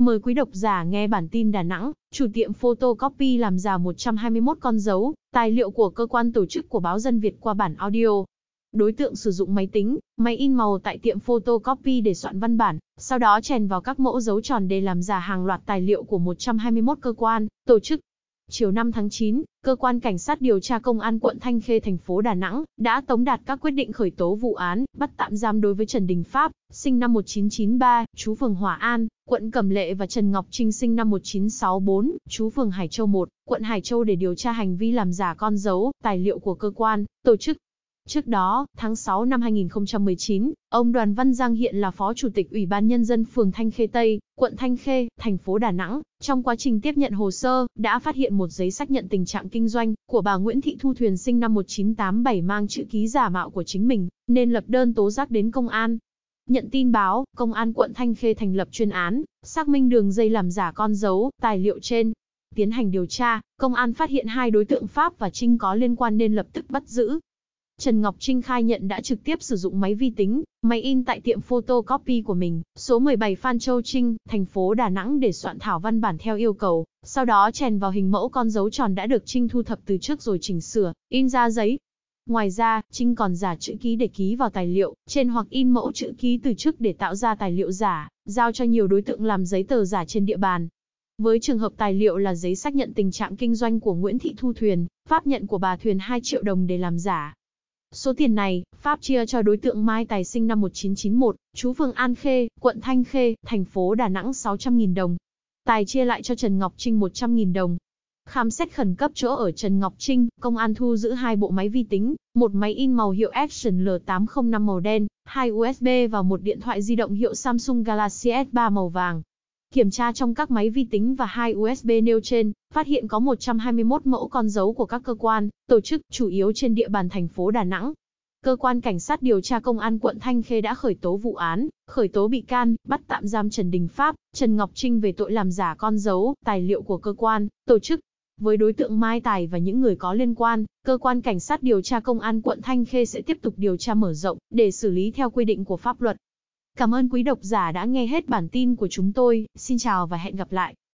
Mời quý độc giả nghe bản tin Đà Nẵng, chủ tiệm photocopy làm giả 121 con dấu, tài liệu của cơ quan tổ chức của báo Dân Việt qua bản audio. Đối tượng sử dụng máy tính, máy in màu tại tiệm photocopy để soạn văn bản, sau đó chèn vào các mẫu dấu tròn để làm giả hàng loạt tài liệu của 121 cơ quan, tổ chức, Chiều 5 tháng 9, cơ quan cảnh sát điều tra công an quận Thanh Khê thành phố Đà Nẵng đã tống đạt các quyết định khởi tố vụ án, bắt tạm giam đối với Trần Đình Pháp, sinh năm 1993, chú phường Hòa An, quận Cẩm Lệ và Trần Ngọc Trinh sinh năm 1964, chú phường Hải Châu 1, quận Hải Châu để điều tra hành vi làm giả con dấu, tài liệu của cơ quan, tổ chức, Trước đó, tháng 6 năm 2019, ông Đoàn Văn Giang hiện là Phó Chủ tịch Ủy ban Nhân dân phường Thanh Khê Tây, quận Thanh Khê, thành phố Đà Nẵng. Trong quá trình tiếp nhận hồ sơ, đã phát hiện một giấy xác nhận tình trạng kinh doanh của bà Nguyễn Thị Thu Thuyền sinh năm 1987 mang chữ ký giả mạo của chính mình, nên lập đơn tố giác đến công an. Nhận tin báo, Công an quận Thanh Khê thành lập chuyên án, xác minh đường dây làm giả con dấu, tài liệu trên. Tiến hành điều tra, công an phát hiện hai đối tượng Pháp và Trinh có liên quan nên lập tức bắt giữ. Trần Ngọc Trinh khai nhận đã trực tiếp sử dụng máy vi tính, máy in tại tiệm photocopy của mình, số 17 Phan Châu Trinh, thành phố Đà Nẵng để soạn thảo văn bản theo yêu cầu, sau đó chèn vào hình mẫu con dấu tròn đã được Trinh thu thập từ trước rồi chỉnh sửa, in ra giấy. Ngoài ra, Trinh còn giả chữ ký để ký vào tài liệu, trên hoặc in mẫu chữ ký từ trước để tạo ra tài liệu giả, giao cho nhiều đối tượng làm giấy tờ giả trên địa bàn. Với trường hợp tài liệu là giấy xác nhận tình trạng kinh doanh của Nguyễn Thị Thu Thuyền, pháp nhận của bà Thuyền 2 triệu đồng để làm giả, Số tiền này, Pháp chia cho đối tượng Mai Tài sinh năm 1991, chú phường An Khê, quận Thanh Khê, thành phố Đà Nẵng 600.000 đồng. Tài chia lại cho Trần Ngọc Trinh 100.000 đồng. Khám xét khẩn cấp chỗ ở Trần Ngọc Trinh, công an thu giữ hai bộ máy vi tính, một máy in màu hiệu Action L805 màu đen, hai USB và một điện thoại di động hiệu Samsung Galaxy S3 màu vàng. Kiểm tra trong các máy vi tính và hai USB nêu trên, phát hiện có 121 mẫu con dấu của các cơ quan, tổ chức, chủ yếu trên địa bàn thành phố Đà Nẵng. Cơ quan Cảnh sát điều tra Công an quận Thanh Khê đã khởi tố vụ án, khởi tố bị can, bắt tạm giam Trần Đình Pháp, Trần Ngọc Trinh về tội làm giả con dấu, tài liệu của cơ quan, tổ chức. Với đối tượng Mai Tài và những người có liên quan, cơ quan cảnh sát điều tra công an quận Thanh Khê sẽ tiếp tục điều tra mở rộng để xử lý theo quy định của pháp luật. Cảm ơn quý độc giả đã nghe hết bản tin của chúng tôi, xin chào và hẹn gặp lại.